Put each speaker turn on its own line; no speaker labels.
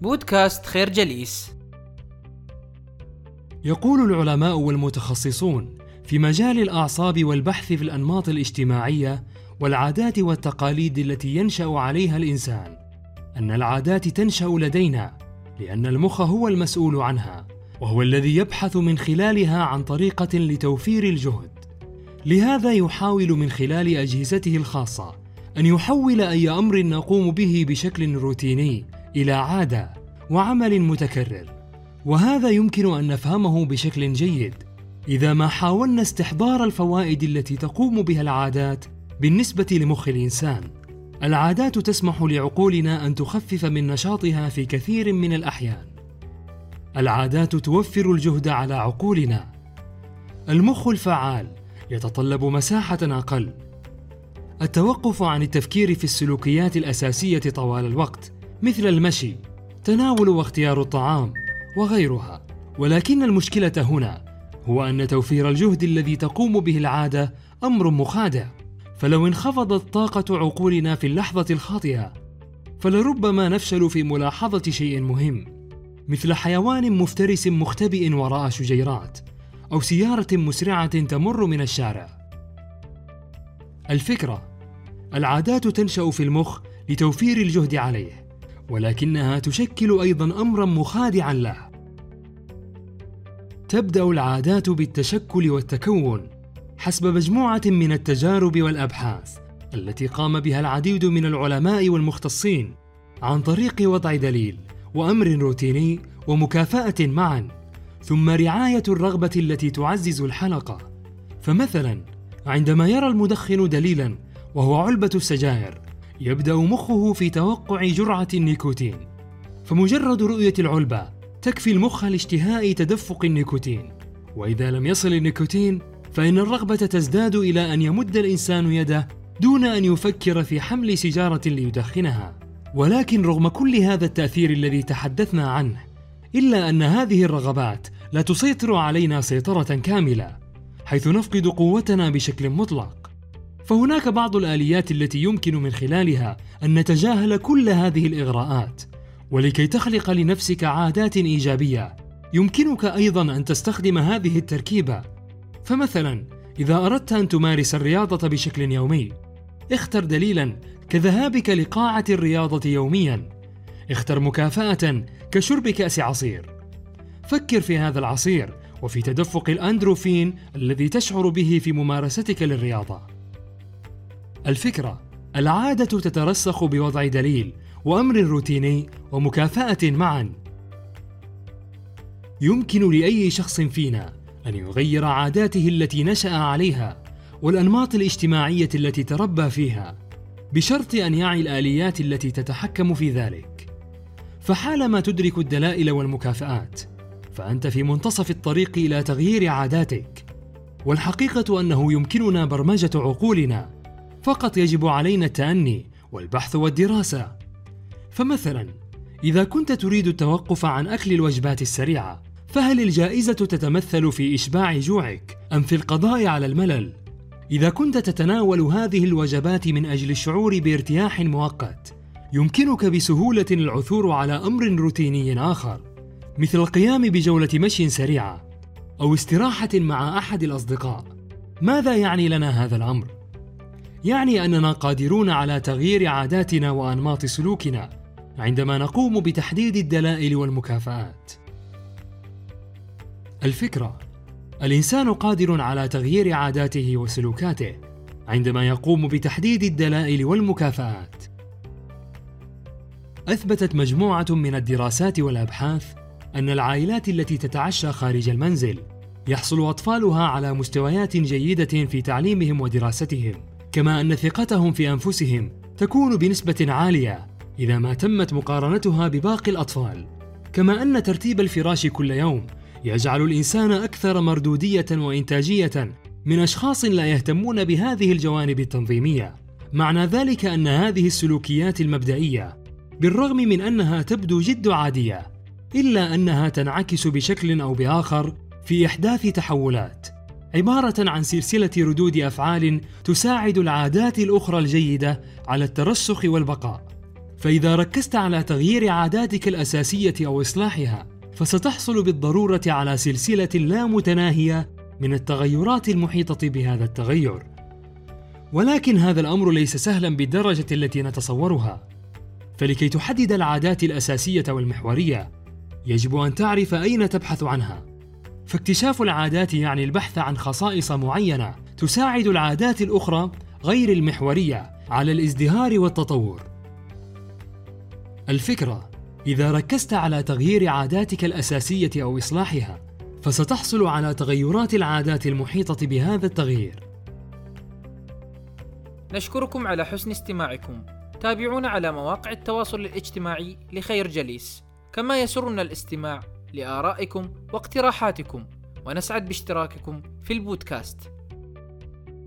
بودكاست خير جليس.
يقول العلماء والمتخصصون في مجال الأعصاب والبحث في الأنماط الاجتماعية والعادات والتقاليد التي ينشأ عليها الإنسان أن العادات تنشأ لدينا لأن المخ هو المسؤول عنها وهو الذي يبحث من خلالها عن طريقة لتوفير الجهد. لهذا يحاول من خلال أجهزته الخاصة أن يحول أي أمر نقوم به بشكل روتيني إلى عادة وعمل متكرر. وهذا يمكن أن نفهمه بشكل جيد. إذا ما حاولنا استحضار الفوائد التي تقوم بها العادات بالنسبة لمخ الإنسان العادات تسمح لعقولنا أن تخفف من نشاطها في كثير من الأحيان. العادات توفر الجهد على عقولنا. المخ الفعال يتطلب مساحة أقل. التوقف عن التفكير في السلوكيات الأساسية طوال الوقت مثل المشي تناول واختيار الطعام وغيرها. ولكن المشكلة هنا هو أن توفير الجهد الذي تقوم به العادة أمر مخادع. فلو انخفضت طاقة عقولنا في اللحظة الخاطئة فلربما نفشل في ملاحظة شيء مهم. مثل حيوان مفترس مختبئ وراء شجيرات أو سيارة مسرعة تمر من الشارع. الفكرة: العادات تنشأ في المخ لتوفير الجهد عليه، ولكنها تشكل أيضا أمرا مخادعا له. تبدأ العادات بالتشكل والتكون حسب مجموعة من التجارب والأبحاث التي قام بها العديد من العلماء والمختصين عن طريق وضع دليل وأمر روتيني ومكافأة معا ثم رعاية الرغبة التي تعزز الحلقة فمثلا عندما يرى المدخن دليلا وهو علبة السجائر يبدأ مخه في توقع جرعة النيكوتين. فمجرد رؤية العلبة تكفي المخ لاشتهاء تدفق النيكوتين. وإذا لم يصل النيكوتين فإن الرغبة تزداد إلى أن يمد الإنسان يده دون أن يفكر في حمل سيجارة ليدخنها. ولكن رغم كل هذا التأثير الذي تحدثنا عنه إلا أن هذه الرغبات لا تسيطر علينا سيطرة كاملة حيث نفقد قوتنا بشكل مطلق. فهناك بعض الآليات التي يمكن من خلالها أن نتجاهل كل هذه الإغراءات. ولكي تخلق لنفسك عادات إيجابية يمكنك أيضا أن تستخدم هذه التركيبة. فمثلا إذا أردت أن تمارس الرياضة بشكل يومي اختر دليلا كذهابك لقاعة الرياضة يوميا. اختر مكافأة كشرب كأس عصير فكر في هذا العصير وفي تدفق الأندروفين الذي تشعر به في ممارستك للرياضة. الفكرة العادة تترسخ بوضع دليل وأمر روتيني ومكافأة معا. يمكن لأي شخص فينا أن يغير عاداته التي نشأ عليها والأنماط الاجتماعية التي تربى فيها بشرط أن يعي الآليات التي تتحكم في ذلك. فحالما تدرك الدلائل والمكافآت فأنت في منتصف الطريق إلى تغيير عاداتك. والحقيقة أنه يمكننا برمجة عقولنا فقط يجب علينا التأني والبحث والدراسة فمثلا إذا كنت تريد التوقف عن أكل الوجبات السريعة فهل الجائزة تتمثل في إشباع جوعك أم في القضاء على الملل؟ إذا كنت تتناول هذه الوجبات من أجل الشعور بارتياح مؤقت يمكنك بسهولة العثور على أمر روتيني آخر مثل القيام بجولة مشي سريعة أو استراحة مع أحد الأصدقاء ماذا يعني لنا هذا الأمر؟ يعني أننا قادرون على تغيير عاداتنا وأنماط سلوكنا عندما نقوم بتحديد الدلائل والمكافآت الفكرة الإنسان قادر على تغيير عاداته وسلوكاته عندما يقوم بتحديد الدلائل والمكافآت. أثبتت مجموعة من الدراسات والأبحاث أن العائلات التي تتعشى خارج المنزل يحصل أطفالها على مستويات جيدة في تعليمهم ودراستهم، كما أن ثقتهم في أنفسهم تكون بنسبة عالية إذا ما تمت مقارنتها بباقي الأطفال، كما أن ترتيب الفراش كل يوم يجعل الإنسان أكثر مردودية وإنتاجية من أشخاص لا يهتمون بهذه الجوانب التنظيمية. معنى ذلك أن هذه السلوكيات المبدئية بالرغم من أنها تبدو جد عادية إلا أنها تنعكس بشكل أو بآخر في إحداث تحولات. عبارة عن سلسلة ردود أفعال تساعد العادات الأخرى الجيدة على الترسخ والبقاء. فإذا ركزت على تغيير عاداتك الأساسية أو إصلاحها فستحصل بالضرورة على سلسلة لا متناهية من التغيرات المحيطة بهذا التغير. ولكن هذا الأمر ليس سهلا بالدرجة التي نتصورها. فلكي تحدد العادات الأساسية والمحورية يجب أن تعرف أين تبحث عنها. فاكتشاف العادات يعني البحث عن خصائص معينة تساعد العادات الأخرى غير المحورية على الازدهار والتطور. الفكرة: إذا ركزت على تغيير عاداتك الأساسية أو إصلاحها، فستحصل على تغيرات العادات المحيطة بهذا التغيير.
نشكركم على حسن استماعكم. تابعونا على مواقع التواصل الاجتماعي لخير جليس. كما يسرنا الاستماع لآرائكم واقتراحاتكم ونسعد باشتراككم في البودكاست.